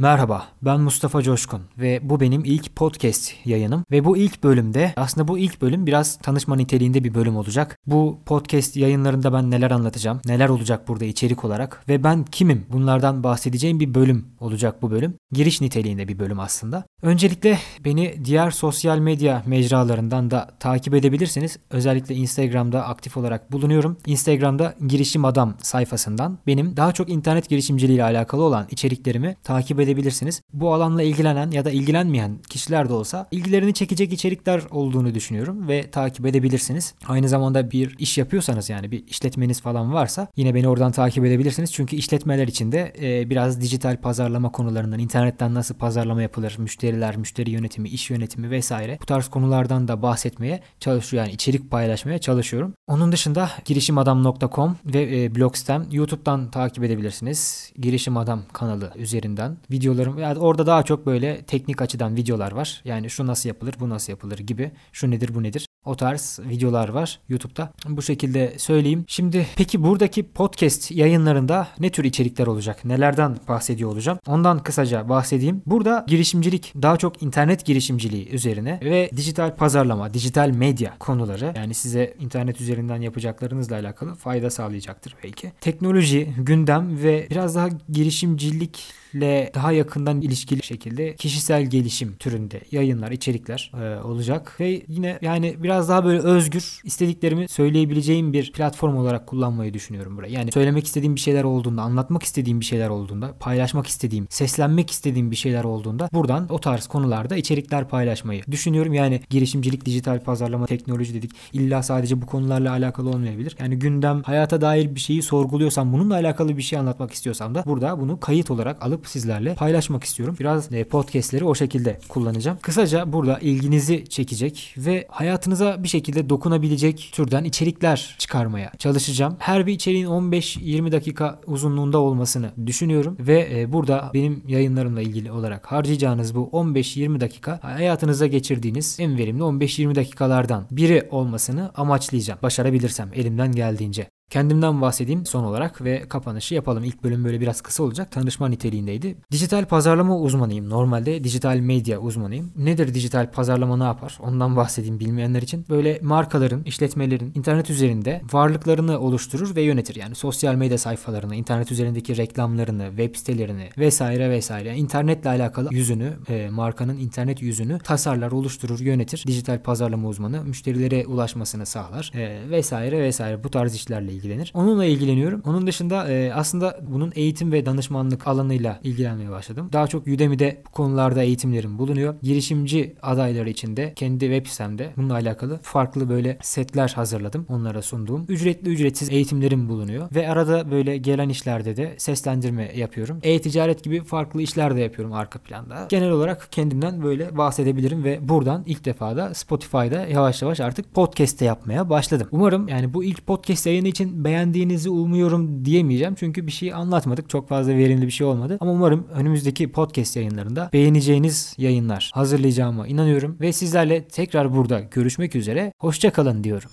Merhaba, ben Mustafa Coşkun ve bu benim ilk podcast yayınım ve bu ilk bölümde aslında bu ilk bölüm biraz tanışma niteliğinde bir bölüm olacak. Bu podcast yayınlarında ben neler anlatacağım, neler olacak burada içerik olarak ve ben kimim bunlardan bahsedeceğim bir bölüm olacak bu bölüm. Giriş niteliğinde bir bölüm aslında. Öncelikle beni diğer sosyal medya mecralarından da takip edebilirsiniz. Özellikle Instagram'da aktif olarak bulunuyorum. Instagram'da girişim adam sayfasından benim daha çok internet girişimciliği ile alakalı olan içeriklerimi takip edebilirsiniz edebilirsiniz. Bu alanla ilgilenen ya da ilgilenmeyen kişiler de olsa ilgilerini çekecek içerikler olduğunu düşünüyorum ve takip edebilirsiniz. Aynı zamanda bir iş yapıyorsanız yani bir işletmeniz falan varsa yine beni oradan takip edebilirsiniz. Çünkü işletmeler için de e, biraz dijital pazarlama konularından, internetten nasıl pazarlama yapılır, müşteriler, müşteri yönetimi, iş yönetimi vesaire bu tarz konulardan da bahsetmeye çalışıyor. Yani içerik paylaşmaya çalışıyorum. Onun dışında girişimadam.com ve e, blog sitem YouTube'dan takip edebilirsiniz. Girişim Adam kanalı üzerinden videolarım yani orada daha çok böyle teknik açıdan videolar var. Yani şu nasıl yapılır, bu nasıl yapılır gibi. Şu nedir, bu nedir. O tarz videolar var YouTube'da. Bu şekilde söyleyeyim. Şimdi peki buradaki podcast yayınlarında ne tür içerikler olacak? Nelerden bahsediyor olacağım? Ondan kısaca bahsedeyim. Burada girişimcilik daha çok internet girişimciliği üzerine ve dijital pazarlama, dijital medya konuları yani size internet üzerinden yapacaklarınızla alakalı fayda sağlayacaktır belki. Teknoloji, gündem ve biraz daha girişimcilik ile daha yakından ilişkili şekilde kişisel gelişim türünde yayınlar, içerikler e, olacak ve yine yani biraz daha böyle özgür istediklerimi söyleyebileceğim bir platform olarak kullanmayı düşünüyorum burayı. Yani söylemek istediğim bir şeyler olduğunda, anlatmak istediğim bir şeyler olduğunda, paylaşmak istediğim, seslenmek istediğim bir şeyler olduğunda buradan o tarz konularda içerikler paylaşmayı düşünüyorum. Yani girişimcilik, dijital pazarlama, teknoloji dedik. İlla sadece bu konularla alakalı olmayabilir. Yani gündem, hayata dair bir şeyi sorguluyorsam, bununla alakalı bir şey anlatmak istiyorsam da burada bunu kayıt olarak alıp sizlerle paylaşmak istiyorum. Biraz e, podcastleri o şekilde kullanacağım. Kısaca burada ilginizi çekecek ve hayatınıza bir şekilde dokunabilecek türden içerikler çıkarmaya çalışacağım. Her bir içeriğin 15-20 dakika uzunluğunda olmasını düşünüyorum ve e, burada benim yayınlarımla ilgili olarak harcayacağınız bu 15-20 dakika hayatınıza geçirdiğiniz en verimli 15-20 dakikalardan biri olmasını amaçlayacağım. Başarabilirsem elimden geldiğince. Kendimden bahsedeyim son olarak ve kapanışı yapalım. İlk bölüm böyle biraz kısa olacak. Tanışma niteliğindeydi. Dijital pazarlama uzmanıyım. Normalde dijital medya uzmanıyım. Nedir dijital pazarlama ne yapar? Ondan bahsedeyim bilmeyenler için. Böyle markaların, işletmelerin internet üzerinde varlıklarını oluşturur ve yönetir. Yani sosyal medya sayfalarını, internet üzerindeki reklamlarını, web sitelerini vesaire vesaire. Yani internetle alakalı yüzünü, e, markanın internet yüzünü tasarlar, oluşturur, yönetir. Dijital pazarlama uzmanı müşterilere ulaşmasını sağlar e, vesaire vesaire bu tarz işlerle ilgilenir. Onunla ilgileniyorum. Onun dışında e, aslında bunun eğitim ve danışmanlık alanıyla ilgilenmeye başladım. Daha çok Udemy'de bu konularda eğitimlerim bulunuyor. Girişimci adayları için de kendi web sitemde bununla alakalı farklı böyle setler hazırladım. Onlara sunduğum. Ücretli ücretsiz eğitimlerim bulunuyor. Ve arada böyle gelen işlerde de seslendirme yapıyorum. E-ticaret gibi farklı işler de yapıyorum arka planda. Genel olarak kendimden böyle bahsedebilirim ve buradan ilk defa da Spotify'da yavaş yavaş artık podcast'te yapmaya başladım. Umarım yani bu ilk podcast yayını için beğendiğinizi umuyorum diyemeyeceğim. Çünkü bir şey anlatmadık. Çok fazla verimli bir şey olmadı. Ama umarım önümüzdeki podcast yayınlarında beğeneceğiniz yayınlar hazırlayacağıma inanıyorum. Ve sizlerle tekrar burada görüşmek üzere. Hoşçakalın diyorum.